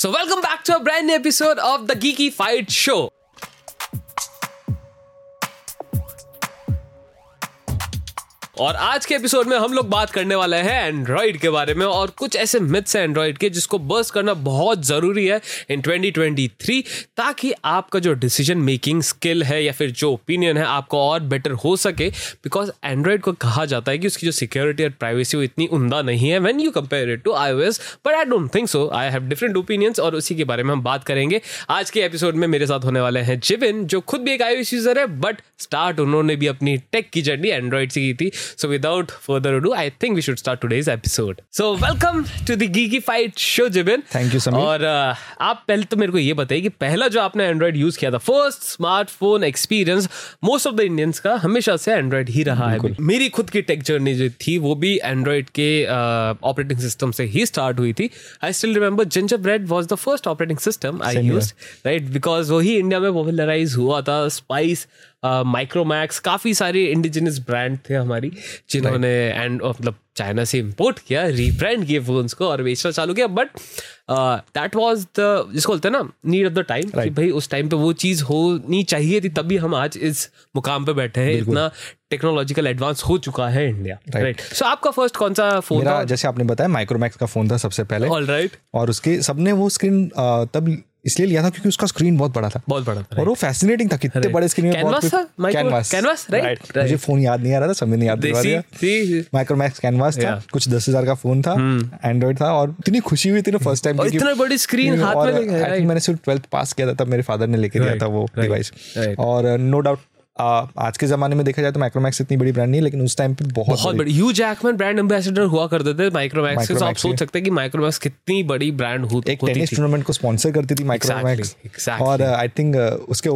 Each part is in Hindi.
So, welcome back to a brand new episode of the Geeky Fight Show. और आज के एपिसोड में हम लोग बात करने वाले हैं एंड्रॉइड के बारे में और कुछ ऐसे मिथ्स हैं एंड्रॉइड के जिसको बर्स करना बहुत ज़रूरी है इन 2023 ताकि आपका जो डिसीज़न मेकिंग स्किल है या फिर जो ओपिनियन है आपको और बेटर हो सके बिकॉज़ एंड्रॉइड को कहा जाता है कि उसकी जो सिक्योरिटी और प्राइवेसी वो इतनी उमदा नहीं है when you compare it to iOS but I don't think so I have different opinions और उसी के बारे में हम बात करेंगे। आज के एपिसोड में मेरे साथ होने वाले हैं जिविन जो खुद भी एक आईओएस यूज़र है बट स्टार्ट उन्होंने भी अपनी टेक की जर्नी एंड्रॉइड से की थी। So without further ado, I think we should start today's episode. So welcome to the Geeky Fight show, Jibin. Thank you, Samir. और uh, आप पहले तो मेरे को ये बताइए कि पहला जो आपने एंड्रॉइड यूज़ किया था first smartphone experience most of the Indians का हमेशा से एंड्रॉइड ही रहा है मेरी खुद की टेक जर्नी जो थी वो भी एंड्रॉइड के ऑपरेटिंग uh, सिस्टम से ही स्टार्ट हुई थी I still remember ginger bread was the first operating system I use right because वही इंडिया में पॉपुलराइज हुआ था स्पाइस माइक्रोमैक्स uh, काफ़ी सारे इंडिजिनस ब्रांड थे हमारी जिन्होंने एंड मतलब चाइना से इम्पोर्ट किया रीब्रांड किए फोन्स को और बेचना चालू किया. बट दैट वाज द जिसको बोलते हैं ना नीड ऑफ़ द टाइम कि भाई उस टाइम पे वो चीज़ होनी चाहिए थी तभी हम आज इस मुकाम पे बैठे हैं इतना टेक्नोलॉजिकल एडवांस हो चुका है इंडिया राइट सो आपका फ़र्स्ट कौन सा फ़ोन था? जैसे आपने बताया माइक्रोमैक्स का फ़ोन था सबसे पहले। ऑल राइट और उसके सबने वो स्क्रीन तब इसलिए लिया था क्योंकि उसका स्क्रीन बहुत बड़ा था। बहुत बड़ा था और वो फैसिनेटिंग था कितने बड़े स्क्रीन कैनवास था कैनवास कैनवास राइट मुझे फ़ोन याद नहीं आ रहा था समझ नहीं याद दिला दिया। माइक्रोमैक्स कैनवास था कुछ दस हज़ार का फ़ोन था एंड्रॉइड हम्म। था और इतनी खुशी हुई थी ना फ़र्स्ट टाइम इतना बड़ी स्क्रीन हाथ में मैंने सिर्फ़ ट्वेल्थ पास किया था तब मेरे फादर ने लेके दिया था वो डिवाइस और नो डाउट आज के जमाने में देखा जाए तो माइक्रोमैक्स इतनी बड़ी ब्रांड नहीं लेकिन उस टाइम पे बहुत बहुत बड़ी। यू जैकमैन ब्रांड एम्बेसडर हुआ करते थे माइक्रोमैक्स के आप सोच सकते हैं कि माइक्रोमैक्स कितनी बड़ी ब्रांड हो एक टेनिस टूर्नामेंट को स्पॉन्सर करती थी माइक्रोमैक्स और आई थिंक उसके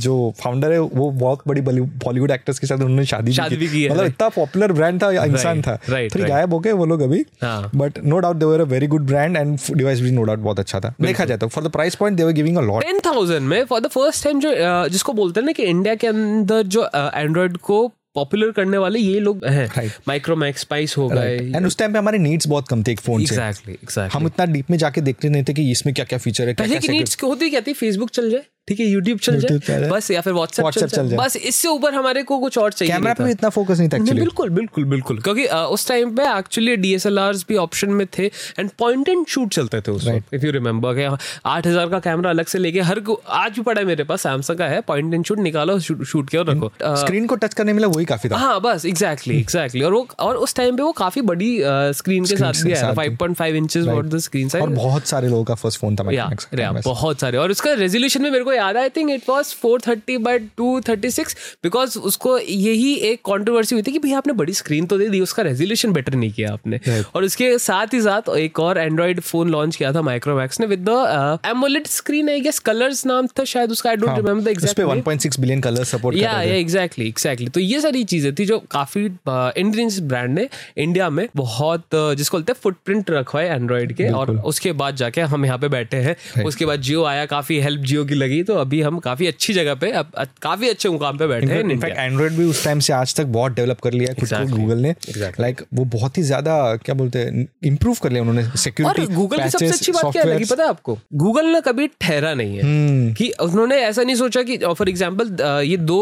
जो फाउंडर है वो बहुत बड़ी बॉलीवुड एक्टर्स के साथ उन्होंने शादी शादी भी की मतलब इतना पॉपुलर ब्रांड था इंसान था। फिर गायब हो गए वो लोग अभी। But no doubt they were a very good brand and device भी नो डाउट बहुत अच्छा था। देखा जाए तो for the price point they were giving a lot 10000 में फॉर द फ़र्स्ट टाइम जो जिसको बोलते हैं ना कि इंडिया के अंदर जो एंड्रॉइड को पॉपुलर करने वाले ये लोग हैं। माइक्रोमैक्स स्पाइस हो गए। एंड उस टाइम पे हमारे नीड्स बहुत कम थे एक फ़ोन exactly, से एग्जैक्टली हम इतना डीप में जाके देखते नहीं थे कि इसमें क्या क्या फीचर है पहले की नीड्स होती क्या थी? फेसबुक चल जाए। ठीक है यूट्यूब चल जाए। बस या फिर व्हाट्सएप चल, चल जाए। बस इससे ऊपर हमारे को कुछ और चाहिए कैमरा पे इतना फोकस नहीं था एक्चुअली बिल्कुल बिल्कुल बिल्कुल। क्योंकि उस टाइम पे एक्चुअली डीएसएलआरस भी ऑप्शन में थे एंड पॉइंट एंड शूट चलते थे उस वक्त इफ़ यू रिमेंबर आठ हज़ार का कैमरा अलग से लेके हर आज भी पड़ा है मेरे पास सैमसंग का है पॉइंट एंड शूट निकालो शूट किया रखो। स्क्रीन को टच करने मिला वही काफ़ी था। हाँ बस एग्जैक्टली एग्जैक्टली और वो और उस टाइम पे वो काफ़ी बड़ी स्क्रीन के साथ भी आया five point five inches what the screen size और बहुत सारे लोगों का फ़र्स्ट फ़ोन था बहुत सारे। और उसका रेजोल्यूशन में मेरे को याद I think it was four thirty by two thirty six because उसको यही एक कॉन्ट्रोवर्सी हुई थी कि भैया आपने बड़ी स्क्रीन तो दे दी उसका रेजोल्यूशन बेटर नहीं किया आपने। और उसके साथ ही साथ एक और एंड्रॉइड फ़ोन लॉन्च किया था माइक्रोमैक्स ने with the AMOLED screen I guess colours नाम था शायद उसका I don't remember the exact 1.6 billion colour support या या एग्जैक्टली एग्जैक्टली तो ये सारी चीज़ें थी जो काफ़ी इंडियन uh, ब्रांड ने इंडिया में बहुत uh, जिसको बोलते हैं फुटप्रिंट रखवाए एंड्रॉइड के। और उसके बाद जाके हम यहाँ पे बैठे हैं। उसके बाद जियो आया काफ़ी हेल्प जियो की लगी। तो अभी हम काफ़ी अच्छी जगह पे अब काफ़ी अच्छे मुकाम पे बैठे हैं इनफैक्ट एंड्रॉइड भी उस टाइम से आज तक बहुत डेवलप कर लिया है खुद को गूगल ने। लाइक वो बहुत ही ज़्यादा क्या बोलते हैं इंप्रूव कर लिया उन्होंने सिक्योरिटी गूगल की सबसे अच्छी बात क्या लगी पता है आपको? गूगल ने कभी ठहरा नहीं है। हम्म। कि उन्होंने ऐसा नहीं सोचा कि फॉर एग्ज़ाम्पल ये दो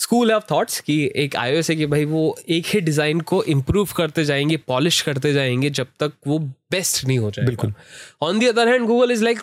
स्कूल ऑफ़ थॉट्स की एक आईओएस है कि भाई वो एक ही डिज़ाइन को इम्प्रूव करते जाएँगे पॉलिश करते जाएँगे जब तक वो बेस्ट नहीं हो जाए बिल्कुल। On the other hand Google is like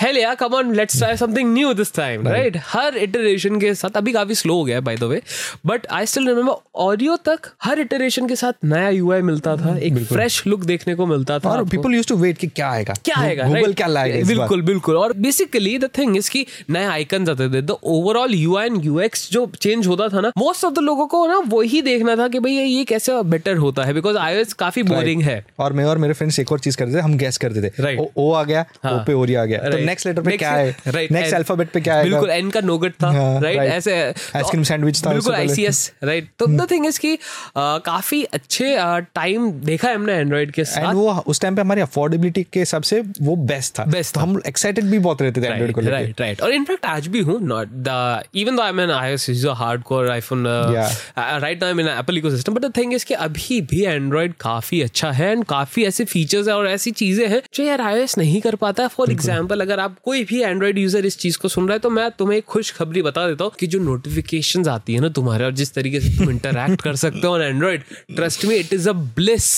hell yeah come on let's try something new this time right her iteration के साथ अभी काफ़ी स्लो हो गया by the way but I still remember audio तक हर इटरेशन के साथ नया यूआई मिलता था एक फ्रेश लुक देखने को मिलता था और पीपल यूज्ड टू वेट कि क्या आएगा? क्या आएगा गूगल क्या लाएगा बिल्कुल बिल्कुल। और बेसिकली द थिंग इज़ कि नए आइकन आते थे the overall UI and UX जो चेंज होता था ना मोस्ट ऑफ़ द लोगों को ना वही देखना था कि भाई ये कैसे बेटर होता है बिकॉज़ आईओएस काफ़ी बोरिंग है। और मैं और मेरे फ्रेंड्स एक और चीज़ करते थे हम गैस करते थे। राइट ओ ओ आ गया हाँ. ओ। पे ओरी आ गया। right. तो नेक्स्ट लेटर पे क्या है? राइट नेक्स्ट अल्फ़ाबेट पे क्या है बिल्कुल एन का नोगट था राइट हाँ, ऐसे आइसक्रीम सैंडविच था बिल्कुल आईसीएस राइट तो द थिंग इज़ कि काफ़ी अच्छे टाइम देखा है हमने एंड्रॉइड के साथ। वो उस टाइम पे हमारी अफोर्डेबिलिटी के हिसाब से वो बेस्ट था। बेस्ट तो हम एक्साइटेड भी बहुत रहते थे एंड्रॉइड को राइट राइट और इनफैक्ट आज भी हूँ not the even though I am an iOS is a hardcore iPhone right now I in Apple ecosystem but the thing is कि अभी भी एंड्रॉइड काफ़ी अच्छा है एंड काफ़ी ऐसे फीचर्स है और ऐसी चीज़ें हैं जो यार आईओएस नहीं कर पाता। है फॉर एग्ज़ाम्पल अगर आप कोई भी एंड्रॉइड यूज़र इस चीज़ को सुन रहा है तो मैं तुम्हें खुश खबरी बता देता हूँ कि जो नोटिफिकेशन आती है ना तुम्हारे और जिस तरीके से तुम इंटरक्ट कर सकते हो ऑन एंड्रॉइड ट्रस्ट में इट इज़ अ ब्लिस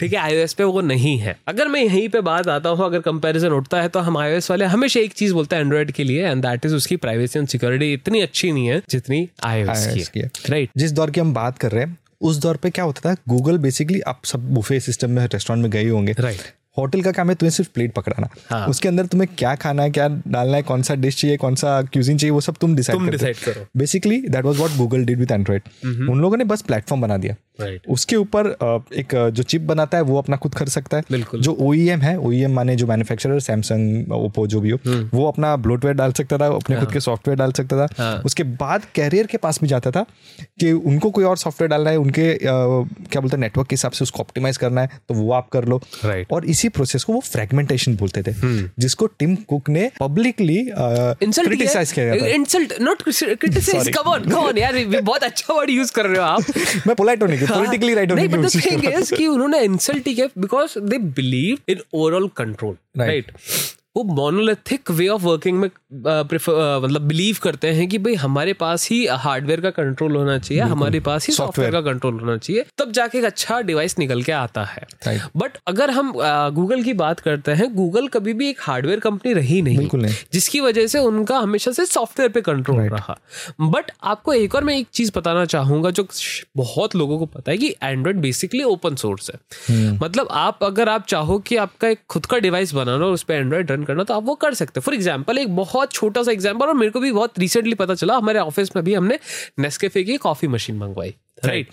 ठीक है आईओएस पे वो नहीं है। अगर मैं यहीं पे बात आता हूँ अगर कंपेरिजन उठता है तो हम आईओएस वाले हमेशा एक चीज़ बोलते हैं एंड्रॉइड के लिए एंड दैट इज़ उसकी प्राइवेसी एंड सिक्योरिटी इतनी अच्छी नहीं है जितनी आईओएस की है। राइट जिस दौर की हम बात कर रहे हैं उस दौर पे क्या होता था? गूगल बेसिकली आप सब बुफे सिस्टम में रेस्टोरेंट में गए होंगे। राइट होटल का काम है तुम्हें सिर्फ़ प्लेट पकड़ाना। हाँ. उसके अंदर तुम्हें क्या खाना है क्या डालना है कौन सा डिश चाहिए कौन सा क्यूजिन चाहिए वो सब तुम डिसाइड करो। Basically that was what Google did with Android उन लोगों ने बस प्लेटफॉर्म बना दिया। Right. उसके ऊपर एक जो चिप बनाता है वो अपना खुद खरीद सकता है। जो ओ e है ओ e माने जो मैन्युफैक्चरर सैमसंग ओप्पो जो भी हो हम्म। वो अपना ब्लोटवेयर डाल सकता था अपने खुद हाँ। के सॉफ्टवेयर डाल सकता था। हाँ। उसके बाद कैरियर के पास भी जाता था कि उनको कोई और सॉफ्टवेयर डालना है उनके क्या बोलते हैं नेटवर्क के हिसाब से उसको ऑप्टिमाइज करना है तो वो आप कर लो। और इसी प्रोसेस को वो फ्रेगमेंटेशन बोलते थे हम्म। जिसको टिम कुक ने पब्लिकली क्रिटिसाइज किया। Insult not criticise come on come on यार बहुत अच्छा वर्ड यूज़ कर रहे हो आप। मैं पोलाइट होने की पॉलिटिकली राइट होने की बट द थिंग इज़ कि। उन्होंने इंसल्ट ही किया because they believe in overall control right वो मोनोलिथिक वे ऑफ़ वर्किंग में प्रेफर मतलब बिलीव करते हैं कि भाई हमारे पास ही हार्डवेयर का कंट्रोल होना चाहिए हमारे पास ही सॉफ्टवेयर का कंट्रोल होना चाहिए तब जाके एक अच्छा डिवाइस निकल के आता है। बट अगर हम गूगल की बात करते हैं गूगल कभी भी एक हार्डवेयर कंपनी रही नहीं, नहीं। जिसकी वजह से उनका हमेशा से सॉफ्टवेयर पे कंट्रोल रहा। बट आपको एक और मैं एक चीज़ बताना चाहूँगा जो बहुत लोगों को पता है कि एंड्रॉइड बेसिकली ओपन सोर्स है। hmm. मतलब आप अगर आप चाहो कि आपका एक खुद का डिवाइस बनाना और उस पर एंड्रॉइड रन करना तो आप वो कर सकते हो। फॉर एग्ज़ाम्पल एक बहुत छोटा सा एग्ज़ाम्पल और मेरे को भी बहुत रिसेंटली पता चला, हमारे ऑफ़िस में भी हमने नेस्केफे की कॉफ़ी मशीन मंगवाई। राइट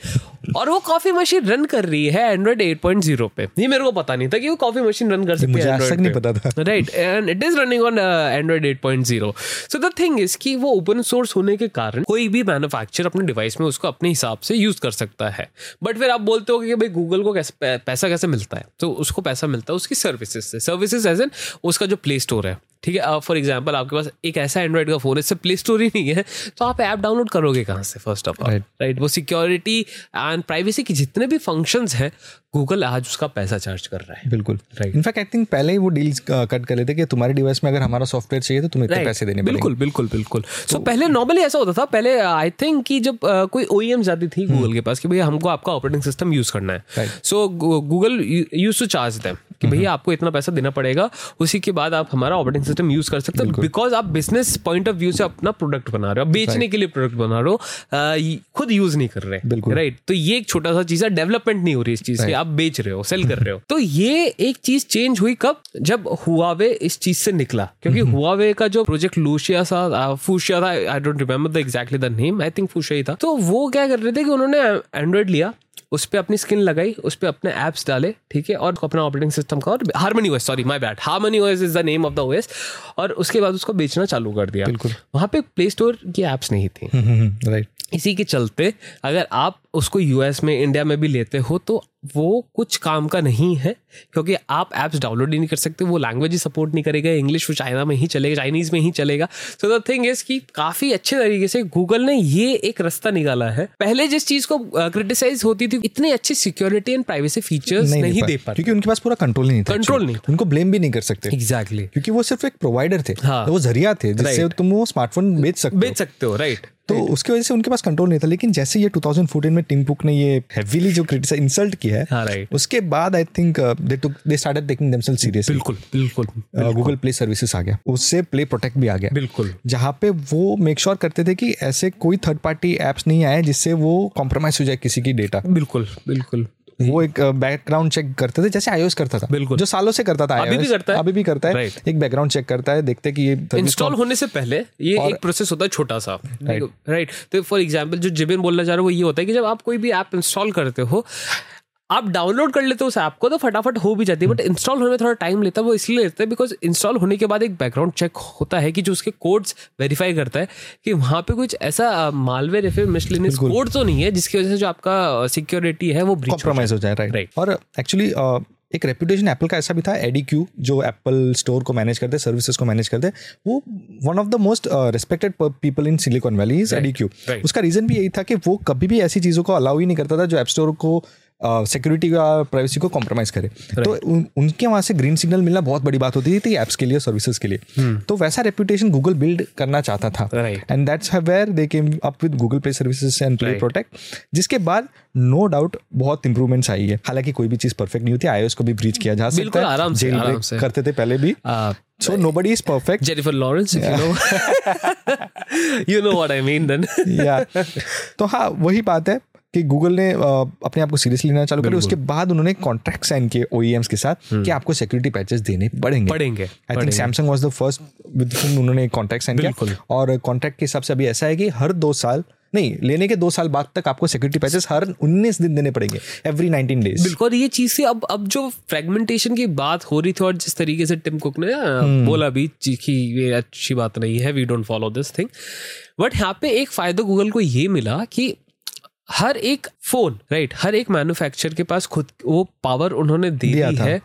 और वो कॉफ़ी मशीन रन कर रही है एंड्रॉइड 8.0 पे। ये मेरे को पता नहीं था कि वो कॉफ़ी मशीन रन कर सकती है मुझे नहीं पता था। Right and it is running on Android 8.0 so the thing is कि वो ओपन सोर्स होने के कारण कोई भी मैन्युफैक्चर अपने डिवाइस में उसको अपने हिसाब से यूज़ कर सकता है। बट फिर आप बोलते हो कि भाई गूगल को कैसे पैसा कैसे मिलता है? तो उसको पैसा मिलता है उसकी सर्विसेज़ से। सर्विसेज़ एज एन उसका जो प्ले स्टोर है। ठीक है? फॉर एग्ज़ाम्पल आपके पास एक ऐसा एंड्रॉइड का फ़ोन है इससे प्ले स्टोर ही नहीं है। तो आप ऐप डाउनलोड करोगे कहाँ से फ़र्स्ट ऑफ़ ऑल राइट वो सिक्योरिटी एंड प्राइवेसी की जितने भी फ़ंक्शन हैं गूगल आज उसका पैसा चार्ज कर रहा है। बिल्कुल। राइट इनफैक्ट आई थिंक पहले ही वो डील्स कट कर लेते कि तुम्हारे डिवाइस में अगर हमारा सॉफ्टवेयर चाहिए तो तुम्हें पैसे देने बिल्कुल बिल्कुल बिल्कुल। सो पहले नॉर्मली ऐसा होता था पहले आई थिंक कि जब कोई OEM जाती थी गूगल के पास कि भैया हमको आपका ऑपरेटिंग सिस्टम यूज़ करना है। So Google used to charge them कि भैया आपको इतना पैसा देना पड़ेगा उसी के बाद आप हमारा ऑपरेटिंग सिस्टम यूज़ कर सकते हो। बिकॉज़ आप बिज़नेस पॉइंट ऑफ़ व्यू से अपना प्रोडक्ट बना रहे हो बेचने के लिए प्रोडक्ट बना रहे हो खुद यूज़ नहीं कर रहे राइट तो ये एक छोटा सा चीज़ है डेवलपमेंट नहीं हो रही इस चीज़ की आप बेच रहे हो सेल कर रहे हो। तो ये एक चीज़ चेंज हुई कब? जब हुआवे इस चीज़ से निकला। क्योंकि हुआवे. का जो प्रोजेक्ट लूशिया था फूशिया था I don't remember the exactly the name I think Fuchsia ही था। तो वो क्या कर रहे थे कि उन्होंने एंड्रॉइड लिया उस पर अपनी स्किन लगाई उस पर अपने ऐप्स डाले ठीक है? और अपना ऑपरेटिंग सिस्टम का और Harmony OS sorry my bad Harmony OS is the name of the OS और उसके बाद उसको बेचना चालू कर दिया। बिल्कुल। वहाँ पे प्ले स्टोर की एप्स नहीं थी। राइट इसी के चलते अगर आप उसको यूएस में इंडिया में भी लेते हो तो वो कुछ काम का नहीं है क्योंकि आप ऐप्स डाउनलोड ही नहीं कर सकते वो लैंग्वेज ही सपोर्ट नहीं करेगा इंग्लिश वो चाइना में ही चलेगा चाइनीज़ में ही चलेगा। सो द थिंग इज़ कि काफ़ी अच्छे तरीके से गूगल ने ये एक रास्ता निकाला है। पहले जिस चीज़ को क्रिटिसाइज होती थी इतनी अच्छी सिक्योरिटी एंड प्राइवेसी फीचर्स नहीं, नहीं दे पा क्योंकि उनके पास पूरा कंट्रोल नहीं था कंट्रोल नहीं उनको ब्लेम भी नहीं कर सकते। एग्जैक्टली क्योंकि वो सिर्फ़ एक प्रोवाइडर थे। हाँ, वो ज़रिया थे जिससे तुम वो स्मार्टफ़ोन बेच सकते बेच सकते हो राइट तो उसकी वजह से उनके पास कंट्रोल नहीं था लेकिन जैसे ये 2014 में टिम कुक ने ये हेवीली जो क्रिटिसाइज इंसल्ट किया है हाँ, right. उसके बाद I think they took they started taking themselves seriously बिल्कुल बिल्कुल गूगल प्ले सर्विसेज़ आ गया. उससे प्ले प्रोटेक्ट भी आ गया. बिल्कुल. जहाँ पे वो मेक श्योर sure करते थे कि ऐसे कोई थर्ड पार्टी एप्स नहीं आए जिससे वो कॉम्प्रोमाइज हो जाए किसी की डेटा बिल्कुल बिल्कुल. वो एक बैकग्राउंड चेक करते थे जैसे आईओएस करता था। बिल्कुल। जो सालों से करता था अभी भी करता है। अभी भी करता है। एक बैकग्राउंड चेक करता है देखते कि ये इंस्टॉल होने से पहले ये एक प्रोसेस होता है छोटा सा। राइट तो फॉर एग्ज़ाम्पल जो जिबिन बोलना चाह रहा है वो ये होता है कि जब आप कोई भी ऐप इंस्टॉल करते हो आप डाउनलोड कर लेते हो उस ऐप को तो फटाफट हो भी जाती है बट इंस्टॉल होने में थोड़ा टाइम लेता है वो इसलिए लेते हैं बिकॉज़ इंस्टॉल होने के बाद एक बैकग्राउंड चेक होता है कि जो उसके कोड्स वेरीफाई करता है कि वहाँ पे कुछ ऐसा मालवेयर या फिर मिसलिनियस कोड तो नहीं है जिसकी वजह से जो आपका सिक्योरिटी है वो कॉम्प्रोमाइज हो जाए। राइट और एक्चुअली एक रेपुटेशन एप्पल का ऐसा भी था एडी क्यू जो एप्पल स्टोर को मैनेज करते सर्विसेज़ को मैनेज करते वो one of the most respected people in Silicon Valley is Eddy Cue उसका रीजन भी यही था कि वो कभी भी ऐसी चीज़ों को अलाउ ही नहीं करता था जो एप स्टोर को सिक्योरिटी का प्राइवेसी को कॉम्प्रोमाइज करे। तो उन, उनके वहाँ से ग्रीन सिग्नल मिलना बहुत बड़ी बात होती थी एप्स के लिए सर्विसेज़ के लिए। हम्म। तो वैसा रेपुटेशन गूगल बिल्ड करना चाहता था। And that's where they came up with Google Play services and Play Protect जिसके बाद नो डाउट बहुत इंप्रूवमेंट्स आई है। हालाँकि कोई भी चीज़ परफेक्ट नहीं होती आईओएस को भी ब्रीच किया जा सकता है। आराम से। करते थे पहले भी। So nobody is perfect Jennifer Lawrence, if you know. you know what I mean then. या तो हाँ वही बात है। कि गूगल ने अपने आप को सीरियसली लेना चालू किया उसके बाद उन्होंने कॉन्ट्रैक्ट साइन किए ओईएम्स के साथ कि आपको सिक्योरिटी पैचेस देने पड़ेंगे। पड़ेंगे, I think Samsung was the first with उन्होंने कॉन्ट्रैक्ट साइन किया। और कॉन्ट्रैक्ट के हिसाब से अभी ऐसा है कि हर दो साल नहीं लेने के दो साल बाद तक आपको सिक्योरिटी पैचेस हर 19 दिन देने पड़ेंगे एवरी 19 डेज़ बिल्कुल ये चीज़ से अब अब जो फ्रेगमेंटेशन की बात हो रही थी और जिस तरीके से टिम कुक ने अ, बोला भी कि ये अच्छी बात नहीं है we don't follow this thing but यहाँ पे एक फ़ायदा गूगल को ये मिला कि हर एक फ़ोन राइट हर एक मैन्युफैक्चरर के पास खुद वो पावर उन्होंने दे दी है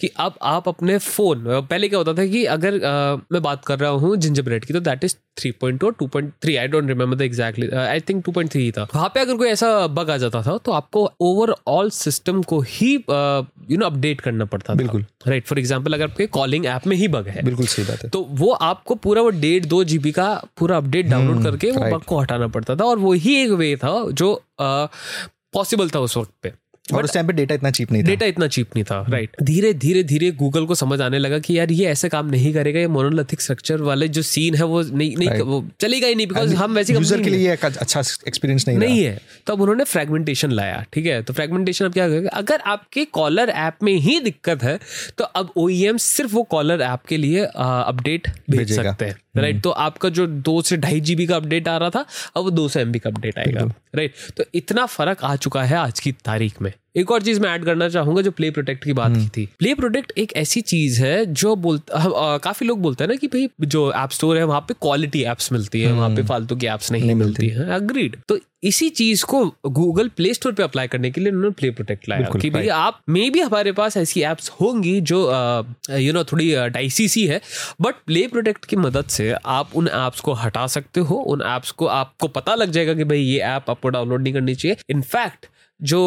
कि अब आप अपने फ़ोन पहले क्या होता था कि अगर अ, मैं बात कर रहा हूँ जिंजर ब्रेड की तो that is three point two two point three I don't remember the exactly I think two point three था वहाँ पे अगर कोई ऐसा बग आ जाता था तो आपको ओवरऑल सिस्टम को ही यू नो अपडेट करना पड़ता था बिल्कुल। राइट फॉर एग्ज़ाम्पल अगर आपके कॉलिंग ऐप में ही बग है बिल्कुल सही बात है तो वो आपको पूरा वो डेढ़ दो जीबी का पूरा अपडेट डाउनलोड करके वो. बग को हटाना पड़ता था और वही एक वे था जो पॉसिबल था उस वक्त पे। और उस टाइम पे डेटा इतना चीप नहीं था। डेटा इतना चीप नहीं था राइट धीरे धीरे धीरे गूगल को समझ आने लगा कि यार ये ऐसे काम नहीं करेगा ये मोनोलिथिक स्ट्रक्चर वाले जो सीन है वो नहीं नहीं वो चलेगा ही नहीं बिकॉज़ हम वैसे यूज़र के लिए अच्छा एक्सपीरियंस नहीं, नहीं है। तो अब उन्होंने फ्रेगमेंटेशन लाया ठीक है? तो फ्रेगमेंटेशन अब क्या करेगा? अगर आपके कॉलर ऐप में ही दिक्कत है तो अब ओईएम सिर्फ़ वो कॉलर ऐप के लिए अपडेट भेज सकते हैं। राइट तो आपका जो दो से ढाई जीबी का अपडेट आ रहा था अब वो दो सौ एमबी का अपडेट आएगा। राइट तो इतना फ़र्क आ चुका है आज की तारीख में। एक और चीज़ मैं ऐड करना चाहूँगा जो प्ले प्रोटेक्ट की बात की थी। प्ले प्रोटेक्ट एक ऐसी चीज़ है जो बोलता हम, काफ़ी लोग बोलते हैं ना कि भाई जो ऐप स्टोर है वहाँ पे क्वालिटी एप्स मिलती है वहाँ पे फालतू की एप्स नहीं, मिलती। है। अग्रीड तो इसी चीज़ को गूगल प्ले स्टोर पे अप्लाई करने के लिए उन्होंने प्ले प्रोटेक्ट लाया कि भाई आप मे भी हमारे पास ऐसी एप्स होंगी जो यू नो थोड़ी डाइसी सी है बट प्ले प्रोटेक्ट की मदद से आप उन एप्स को हटा सकते हो। उन एप्स को आपको पता लग जाएगा कि भाई ये ऐप आपको डाउनलोड नहीं करनी चाहिए। इनफैक्ट जो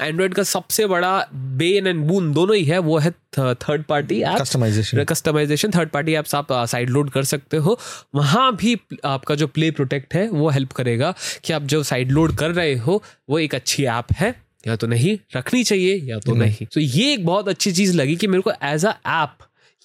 एंड्रॉइड का सबसे बड़ा बेन एंड बून दोनों ही है वो है third party customisation customisation third party apps आप साइड लोड कर सकते हो। वहाँ भी आपका जो प्ले प्रोटेक्ट है वो हेल्प करेगा कि आप जो साइड लोड कर रहे हो वो एक अच्छी ऐप है। या तो नहीं रखनी चाहिए या तो नहीं। तो so, ये एक बहुत अच्छी चीज़ लगी कि मेरे को एज अ ऐप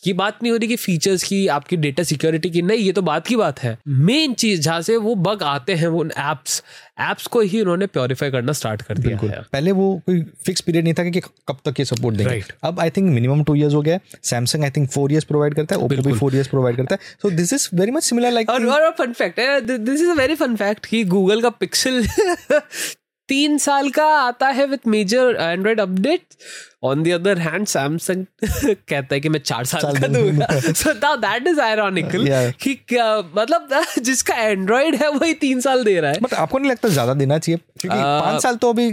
ये बात नहीं हो रही कि फीचर्स की आपकी डेटा सिक्योरिटी की नहीं ये तो बात की बात है। मेन चीज़ जहाँ से वो बग आते हैं वो एप्स एप्स को ही उन्होंने प्योरीफाई करना स्टार्ट कर दिया है। पहले वो कोई फिक्स पीरियड नहीं था कि कब तक ये सपोर्ट देंगे। Right. अब I think minimum two years हो गया Samsung I think four years provide करता है ओप्पो भी फोर इयर्स प्रोवाइड करता है। So this is very much similar like और fun fact this is a very fun fact कि गूगल का पिक्सल तीन साल का आता है with major Android update on the other hand Samsung कहता है कि मैं चार साल का दूँगा। So now that is ironical कि मतलब जिसका एंड्रॉइड है वही तीन साल दे रहा है। बट आपको नहीं लगता ज़्यादा देना चाहिए? क्योंकि पाँच साल तो अभी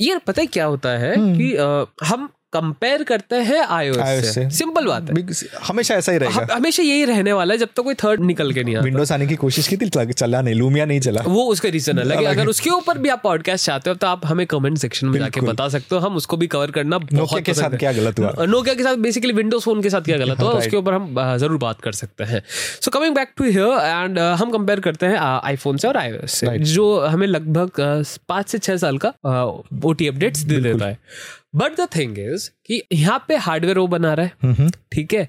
ये पता है क्या होता है कि अ, हम कंपेयर करते हैं iOS से। सिंपल बात है। हमेशा ऐसा ही रहेगा। हम- हमेशा यही रहने वाला है जब तक तो कोई थर्ड निकल के नहीं विंडोज़ आने की कोशिश की थी चला- नहीं लूमिया नहीं चला। वो उसका रीजन अलग है। अगर उसके ऊपर भी आप पॉडकास्ट चाहते हो तो आप हमें कमेंट सेक्शन में जाके बता सकते हो। हम उसको भी कवर करना नोकिया के साथ क्या गलत हुआ? नोकिया के साथ बेसिकली विंडोज़ फ़ोन के साथ क्या गलत हुआ उसके ऊपर हम ज़रूर बात कर सकते हैं। So coming back to here and हम कंपेयर करते हैं आईफोन से और iOS से जो हमें लगभग पाँच से छह साल का ओ टी अपडेट्स दे देता है। बट द थिंग इज़ कि यहाँ पे हार्डवेयर वो बना रहा है। ठीक है?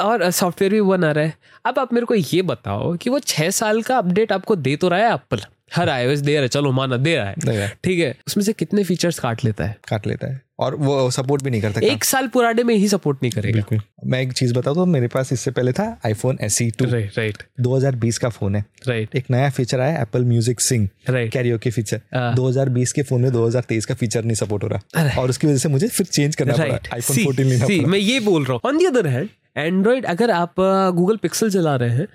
और सॉफ्टवेयर भी वो बना रहा है। अब आप मेरे को ये बताओ कि वो छः साल का अपडेट आपको दे तो रहा है एप्पल हर आईओएस दे रहा है चलो माना दे रहा है। ठीक है उसमें से कितने फीचर्स काट लेता है? काट लेता है। और वो सपोर्ट भी नहीं करता एक साल पुराने में ही सपोर्ट नहीं करेगा। बिल्कुल। मैं एक चीज़ बताऊँ तो मेरे पास इससे पहले था iPhone S two right right 2020 का फ़ोन है। राइट एक नया फीचर आया Apple Music Sing Right. Karaoke feature हाँ। 2020 के फ़ोन में 2023 का फीचर नहीं सपोर्ट हो रहा। और उसकी वजह से मुझे फिर चेंज करना पड़ा। राइट आईफोन 14 लेना पड़ा। मैं ये बोल रहा हूँ। On the other hand Android अगर आप गूगल पिक्सल चला रहे हैं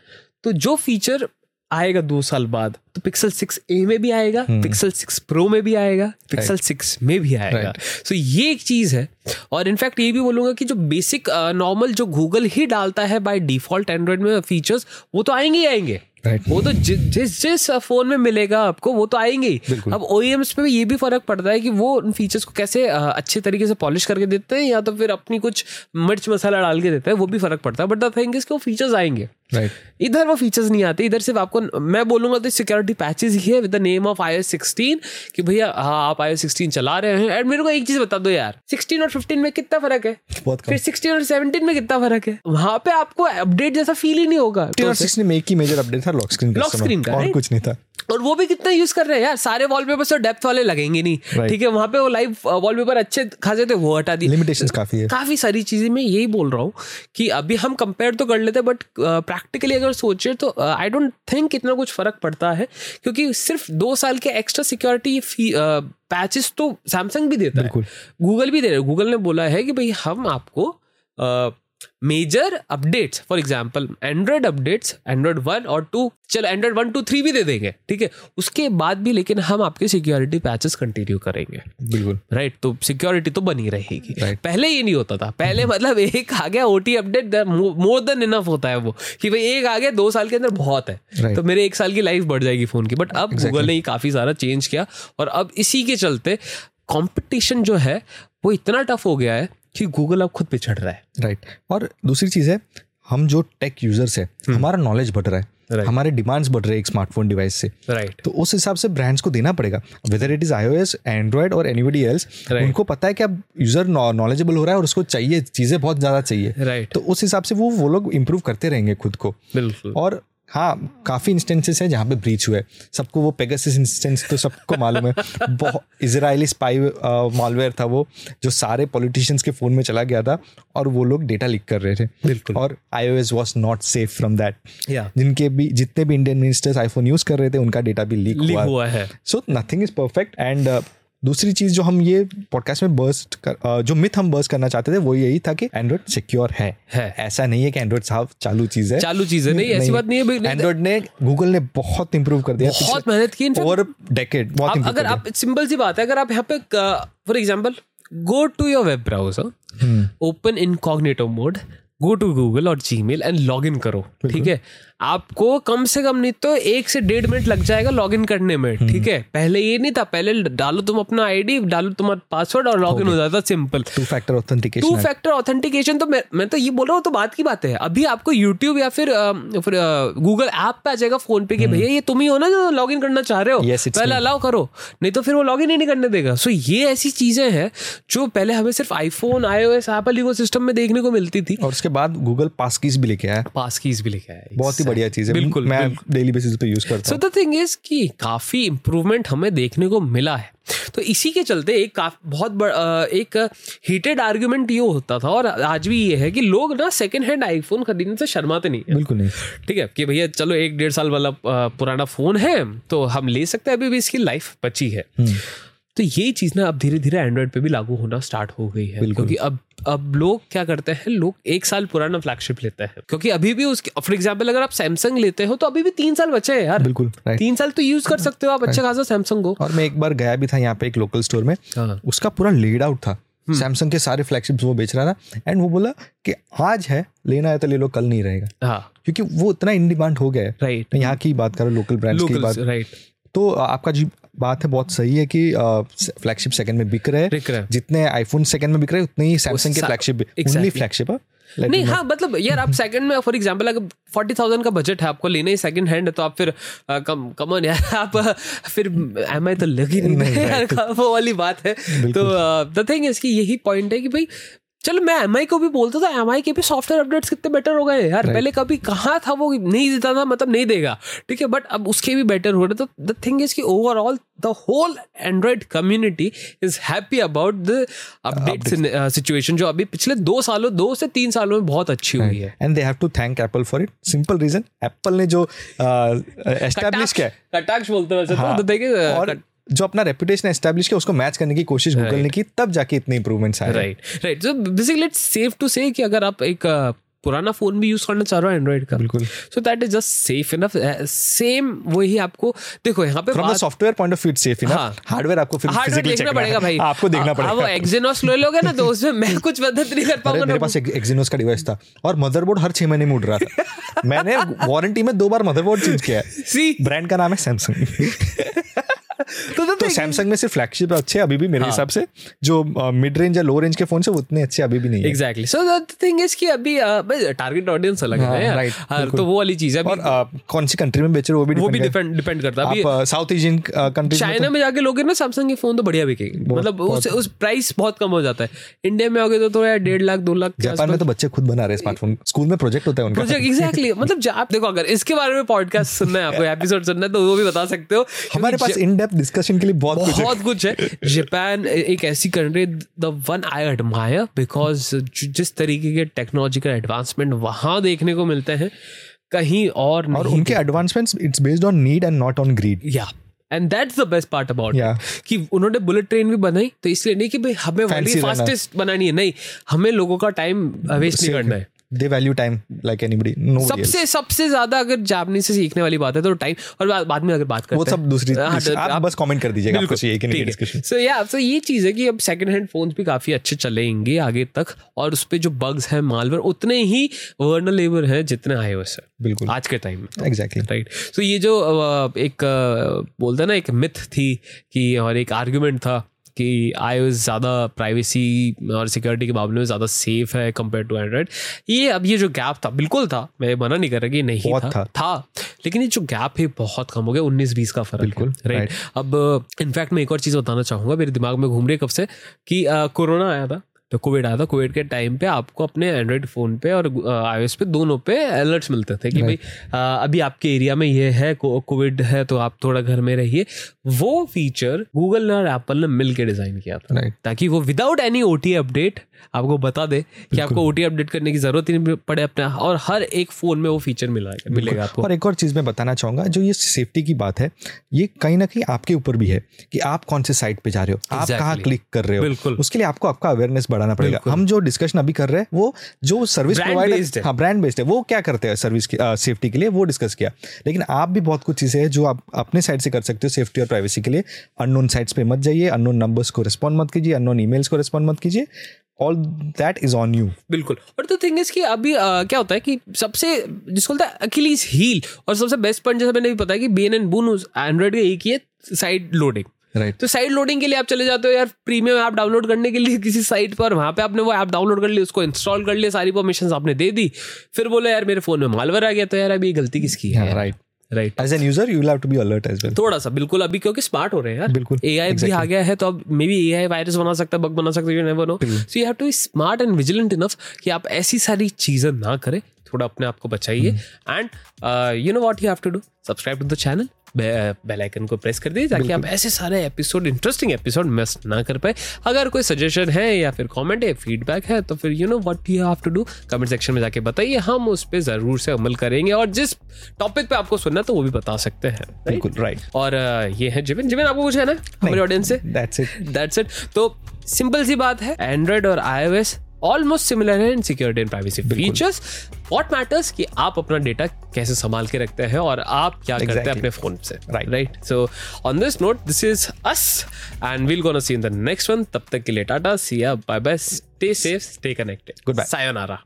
तो जो फीचर आएगा दो साल बाद तो पिक्सल सिक्स ए में भी आएगा। पिक्सल सिक्स प्रो में भी आएगा पिक्सल सिक्स में भी आएगा। सो so, ये एक चीज़ है। और इनफैक्ट ये भी बोलूँगा कि जो बेसिक नॉर्मल जो गूगल ही डालता है बाय डिफ़ॉल्ट एंड्रॉइड में फीचर्स वो तो आएँगे ही आएँगे। Right. वो तो जि, जिस जिस फ़ोन में मिलेगा आपको वो तो आएँगे ही। अब ओएम्स पे भी ये भी फ़र्क पड़ता है कि वो उन फीचर्स को कैसे अच्छे तरीके से पॉलिश करके देते हैं या तो फिर अपनी कुछ मिर्च मसाला डाल के देते हैं वो भी फ़र्क पड़ता है। बट द थिंग इज़ कि वो फीचर्स आएँगे। राइट इधर वो फीचर्स नहीं आते इधर सिर्फ़ आपको मैं बोलूँगा तो सिक्योरिटी पैचेस ही है with the name of iOS 16 कि भैया हाँ आप iOS 16 चला रहे हैं। एंड मेरे को एक चीज़ बता दो यार 16 और 15 में कितना फ़र्क है? बहुत फिर 16 और 17 में कितना फ़र्क है? वहाँ पे आपको अपडेट जैसा फील ही नहीं होगा। फिफ्टीन और में एक ही मेजर अपडेट था लॉक स्क्रीन Lock screen का, और कुछ नहीं था। और वो भी कितना यूज़ कर रहे हैं यार सारे वॉलपेपर तो डेप्थ वाले लगेंगे नहीं। Right. ठीक है वहाँ पे वो लाइव वॉलपेपर अच्छे खासे थे वो हटा दिए। लिमिटेशंस काफ़ी है। काफ़ी सारी चीज़ें मैं यही बोल रहा हूँ कि अभी हम कंपेयर तो कर लेते बट प्रैक्टिकली अगर सोचे तो आई डोंट थिंक इतना कुछ फ़र्क पड़ता है क्योंकि सिर्फ़ दो साल के एक्स्ट्रा सिक्योरिटी पैचेस तो सैमसंग भी देता है। गूगल भी दे रहे है। गूगल ने बोला है कि भाई हम आपको major updates for example Android updates Android one और टू चलो एंड्रॉयड वन टू थ्री भी दे देंगे ठीक है? उसके बाद भी लेकिन हम आपके सिक्योरिटी पैचेस कंटिन्यू करेंगे। बिल्कुल। राइट right, तो सिक्योरिटी तो बनी रहेगी। Right. पहले ये नहीं होता था। पहले मतलब एक आ गया OT update more than enough होता है वो कि भाई एक आ गया दो साल के अंदर बहुत है। Right. तो मेरे एक साल की लाइफ बढ़ जाएगी फ़ोन की बट अब गूगल exactly. ने ये काफ़ी सारा चेंज किया और अब इसी के चलते कंपटीशन जो है वो इतना टफ हो गया है कि गूगल अब खुद पिछड़ रहा है। राइट और दूसरी चीज़ है हम जो टेक यूज़र्स है हमारा नॉलेज बढ़ रहा है। Right. हमारे डिमांड्स बढ़ रहे हैं एक स्मार्टफ़ोन डिवाइस से। Right right. तो उस हिसाब से ब्रांड्स को देना पड़ेगा। Whether it is iOS Android और एनीबडी एल्स Right. उनको पता है कि अब यूज़र नॉलेजेबल हो रहा है और उसको चाहिए चीज़ें बहुत ज़्यादा चाहिए। Right right. तो उस हिसाब से वो वो लोग इम्प्रूव करते रहेंगे खुद को। बिल्कुल। और हाँ काफ़ी इंस्टेंसेस है जहाँ पे ब्रीच हुए। सबको वो पेगासिस इंस्टेंस तो सबको मालूम है। बहुत इजरायली स्पाई मॉलवेयर था वो जो सारे पॉलिटिशियंस के फ़ोन में चला गया था और वो लोग डेटा लीक कर रहे थे। बिल्कुल। और iOS was not safe from that जिनके भी जितने भी इंडियन मिनिस्टर्स आईफोन यूज़ कर रहे थे उनका डेटा भी लीक लीक हुआ। हुआ है। So nothing is perfect and दूसरी चीज़ जो हम ये पॉडकास्ट में बर्स्ट कर, जो मिथ हम बर्स्ट करना चाहते थे वो यही था कि एंड्रॉइड सिक्योर है। है। ऐसा नहीं है कि एंड्रॉइड साफ़ चालू चीज़ है। चालू चीज़ है। नहीं नहीं। ऐसी बात नहीं है। एंड्रॉइड ने गूगल ने बहुत इंप्रूव कर दिया। बहुत मेहनत की। और डेकेड बहुत आप अगर आप सिंपल सी बात है अगर आप यहाँ पे for example go to your web browser open incognito mode go to Google और Gmail and log in करो ठीक है? आपको कम से कम नहीं तो एक से डेढ़ मिनट लग जाएगा लॉग इन करने में ठीक है? पहले ये नहीं था पहले डालो तुम अपना आईडी डालो तुम्हारा पासवर्ड और लॉग इन हो जाता simple two factor authentication two factor authentication तो मैं मैं तो ये बोल रहा हूँ तो बात की बात है। अभी आपको यूट्यूब या फिर गूगल ऐप पे आ जाएगा फ़ोन पे कि भैया ये तुम ही हो ना जो लॉग इन करना चाह रहे हो? Yes, पहले. अलाउ करो नहीं तो फिर वो लॉग इन ही नहीं करने देगा। सो ये ऐसी चीज़ें हैं जो पहले हमें सिर्फ़ iPhone iOS Apple ecosystem में देखने को मिलती थी। और उसके बाद गूगल पास कीज भी लेके आया। पास कीज भी लेके है बहुत ही बढ़िया चीज़ है। बिल्कुल मैं डेली बेसिस पे यूज़ करता सो द थिंग इज़ कि काफ़ी इम्प्रूवमेंट हमें देखने को मिला है। तो इसी के चलते एक काफ, बहुत बड़, एक हीटेड आर्ग्यूमेंट ये होता था और आज भी ये है कि लोग ना सेकंड हैंड आईफोन खरीदने से शर्माते नहीं बिल्कुल नहीं। ठीक है कि भैया चलो एक डेढ़ साल वाला पुराना फ़ोन है तो हम ले सकते हैं अभी भी इसकी लाइफ बची है। तो ये चीज़ ना अब धीरे धीरे एंड्रॉइड पे भी लागू होना स्टार्ट हो गई है। क्योंकि अब अब लोग क्या करते हैं लोग एक साल पुराना फ्लैगशिप लेते हैं। क्योंकि अभी भी उसके फॉर एग्ज़ाम्पल अगर आप सैमसंग लेते हो तो अभी भी तीन साल बचे हैं यार। बिल्कुल तीन साल तो यूज़ कर सकते हो आप अच्छा खासा सैमसंग को और मैं एक बार गया भी था यहाँ पे एक लोकल स्टोर में। हाँ। उसका पूरा लेड आउट था। सैमसंग के सारे फ्लैगशिप्स वो बेच रहा था। एंड वो बोला कि आज है लेना है तो ले लो कल नहीं रहेगा। हाँ। क्योंकि वो इतना इन डिमांड हो गया है। राइट यहाँ की बात करो लोकल ब्रांड्स की बात। राइट तो आपका जी बात है बहुत सही है कि फ्लैगशिप सेकंड में बिक रहे हैं। जितने आईफोन सेकंड में बिक रहे हैं उतने ही सैमसंग के फ्लैगशिप ओनली फ्लैगशिप नहीं हाँ मतलब यार आप सेकंड में फॉर एग्जांपल अगर फोर्टी थाउज़ेंड का बजट है आपको लेना ही सेकंड हैंड है तो आप फिर कम कम ऑन यार आप फिर एम आई तो लग ही नहीं रहा है? यार वो वाली बात है। तो द थिंग इसकी यही पॉइंट है कि भाई चलो मैं MI को भी बोलता था MI के भी सॉफ्टवेयर अपडेट्स कितने बेटर हो गए यार। पहले कभी कहाँ था वो नहीं देता था मतलब नहीं देगा। ठीक है बट अब उसके भी बेटर हो रहे तो द थिंग इज़ कि overall the whole Android community is happy about the update situation जो अभी पिछले दो सालों दो से तीन सालों में बहुत अच्छी right. हुई है। And they have to thank Apple for it simple reason Apple ने जो एस्टैब्लिश किया कटाक्ष बोलते हैं तो, हाँ, तो और जो अपना रेपुटेशन एस्टैब्लिश किया उसको मैच करने की कोशिश गूगल right. ने की तब जाके इतने इंप्रूवमेंट्स आए। Right right so basically it's safe to say कि अगर आप एक uh, पुराना फ़ोन भी यूज़ करना चाह रहे हो एंड्रॉइड का। बिल्कुल। So that is just safe enough same वही आपको देखो यहाँ पे from the software point of view safe हाँ। इनफ हार्डवेयर आपको फिर हार्डवेयर देखना पड़ेगा भाई। आपको देखना अब वो एक्सिनोस ले लोगे ना तो उसमें मैं कुछ मदद नहीं कर पाऊँगा मेरे पास एक एक्सिनोस का डिवाइस था और मदरबोर्ड हर छह महीने में उड़ रहा था। मैंने वारंटी में दो बार मदरबोर्ड चेंज किया है। सी ब्रांड का नाम है सैमसंग तो the तो सैमसंग में सिर्फ़ फ्लैगशिप अच्छे अभी भी मेरे हाँ. हिसाब से जो मिड रेंज या लो रेंज के फ़ोन से वो उतने अच्छे अभी भी नहीं है। Exactly so the thing is कि अभी टारगेट ऑडियंस अलग है हाँ, right, हाँ। तो वो वाली चीज़ है। और कौन सी कंट्री में बेच रहे हो वो भी वो भी डिपेंड करता है। है। साउथ एशियन कंट्रीज़ में चाइना में जाके लोगे ना सैमसंग के फ़ोन तो बढ़िया बिकेंगे। मतलब उस उस प्राइस बहुत कम हो जाता है। इंडिया में आओगे तो थोड़ा डेढ़ लाख दो लाख जापान में तो बच्चे खुद बना रहे हैं स्मार्टफ़ोन स्कूल में प्रोजेक्ट होता है उनका। प्रोजेक्ट एग्जैक्टली मतलब आप देखो अगर इसके बारे में पॉडकास्ट सुनना है आपको एपिसोड सुनना है तो वो भी बता सकते हो। हमारे पास इन डेप्थ डिस्कशन के लिए बहुत कुछ है। बहुत कुछ है। जापान एक ऐसी country the one I admire because जिस तरीके के टेक्नोलॉजिकल एडवांसमेंट वहाँ देखने को मिलते हैं कहीं और और उनके advancements it's based on need and not on greed या and that's the best part about कि उन्होंने बुलेट ट्रेन भी बनाई तो इसलिए नहीं कि भाई हमें वाली फास्टेस्ट बनानी है नहीं हमें लोगों का टाइम वेस्ट नहीं करना है। They value time like anybody no सबसे सबसे ज़्यादा अगर जापानी से सीखने वाली बात है तो टाइम और बाद, में अगर बात करते वो सब दूसरी हाँ, तो आप बस कमेंट कर दीजिएगा आपको चाहिए कि नहीं डिस्कशन So, yeah, so ये चीज़ है कि अब सेकंड हैंड फोन्स भी काफ़ी अच्छे चलेंगे आगे तक और उस पे जो बग्स हैं मालवेयर उतने ही वर्नलेबल हैं जितने iOS है। बिल्कुल। आज के टाइम में। एग्जैक्टली राइट सो ये जो एक बोलते हैं ना एक मिथ थी कि और एक आर्गुमेंट था कि आई ज़्यादा प्राइवेसी और सिक्योरिटी के मामले में ज़्यादा सेफ़ है कंपेयर टू एंड्रॉयड ये अब ये जो गैप था बिल्कुल था। मैं मना नहीं कर रहा कि नहीं था, था। था। लेकिन ये जो गैप है बहुत कम हो गया। उन्नीस बीस का फ़र्क बिल्कुल, राइट अब इनफैक्ट मैं एक और चीज़ बताना चाहूँगा। मेरे दिमाग में घूम रही है कब से कि कोरोना आया था। तो कोविड आया था कोविड के टाइम पे आपको अपने एंड्रॉइड फ़ोन पे और आईओएस पे दोनों पे अलर्ट्स मिलते थे कि भाई अभी आपके एरिया में ये है कोविड है तो आप थोड़ा घर में रहिए। वो फीचर गूगल ने और एप्पल ने मिल के डिज़ाइन किया था। ताकि वो विदाउट एनी ओटी अपडेट आपको बता दे कि आपको ओटी अपडेट करने की ज़रूरत ही नहीं पड़े अपने और हर एक फ़ोन में वो फीचर मिला मिलेगा आपको। और एक और चीज़ मैं बताना चाहूँगा जो ये सेफ्टी की बात है ये कहीं ना कहीं आपके ऊपर भी है कि आप कौन से साइट पे जा रहे हो आप कहाँ क्लिक कर रहे हो। बिल्कुल। उसके लिए आपको आपका अवेयरनेस बढ़ाना पड़ेगा। हम जो डिस्कशन अभी कर रहे हैं वो जो सर्विस प्रोवाइडर है। हाँ ब्रांड बेस्ड है। वो क्या करते हैं सर्विस की सेफ्टी के लिए? वो डिस्कस किया। लेकिन आप भी बहुत कुछ चीज़ें हैं जो आप अपने साइड से कर सकते हो सेफ्टी और प्राइवेसी के लिए। अननोन साइट्स पे मत जाइए अननोन नंबर्स को रिस्पॉन्ड मत कीजिए अननोन ईमेल्स को रिस्पॉन्ड मत कीजिए। All that is on you बिल्कुल। और तो थिंग इज़ कि अभी अ, क्या होता है कि सबसे जिसको बोलता है अकिलीज हील और सबसे बेस्ट पॉइंट जैसा मैंने भी पता है कि B N N boon Android का एक ही है साइड लोडिंग राइट तो साइड लोडिंग के लिए आप चले जाते हो यार प्रीमियम ऐप डाउनलोड करने के लिए किसी साइट पर वहाँ पे आपने वो ऐप डाउनलोड कर ली उसको इंस्टॉल कर लिया सारी परमिशन आपने दे दी। फिर बोले यार मेरे फ़ोन में मालवर आ गया तो यार अभी गलती किसकी है? Right right as an user you have to be alert as well थोड़ा सा बिल्कुल अभी क्योंकि स्मार्ट हो रहे हैं यार। बिल्कुल, ए आई भी आ गया है तो अब may be A I virus बना सकता है बग बना सकता है you never know so you have to be smart and vigilant enough कि आप ऐसी सारी चीज़ें ना करें थोड़ा अपने आप को बचाइए। And you know what you have to do subscribe to the channel bell icon को प्रेस कर दीजिए ताकि आप ऐसे सारे एपिसोड इंटरेस्टिंग एपिसोड मिस ना कर पाए। अगर कोई सजेशन है या फिर कमेंट है फीडबैक है तो फिर you know what you have to do comment section में जाके बताइए। हम उस पर ज़रूर से अमल करेंगे और जिस टॉपिक पे आपको सुनना तो वो भी बता सकते हैं। बिल्कुल राइट और ये है जिमिन जिमिन आपको कुछ है ना? हमारे ऑडियंस से? दैट्स इट दैट्स इट तो सिंपल सी बात है। एंड्रॉइड और आईओएस ऑलमोस्ट सिमिलर है in security and privacy features what matters कि आप अपना डेटा कैसे संभाल के रखते हैं और आप क्या exactly. करते हैं अपने फ़ोन से right right so on this note this is us and will gonna see in the next one तब तक के लिए tata see bye bye stay safe stay connected good bye sayonara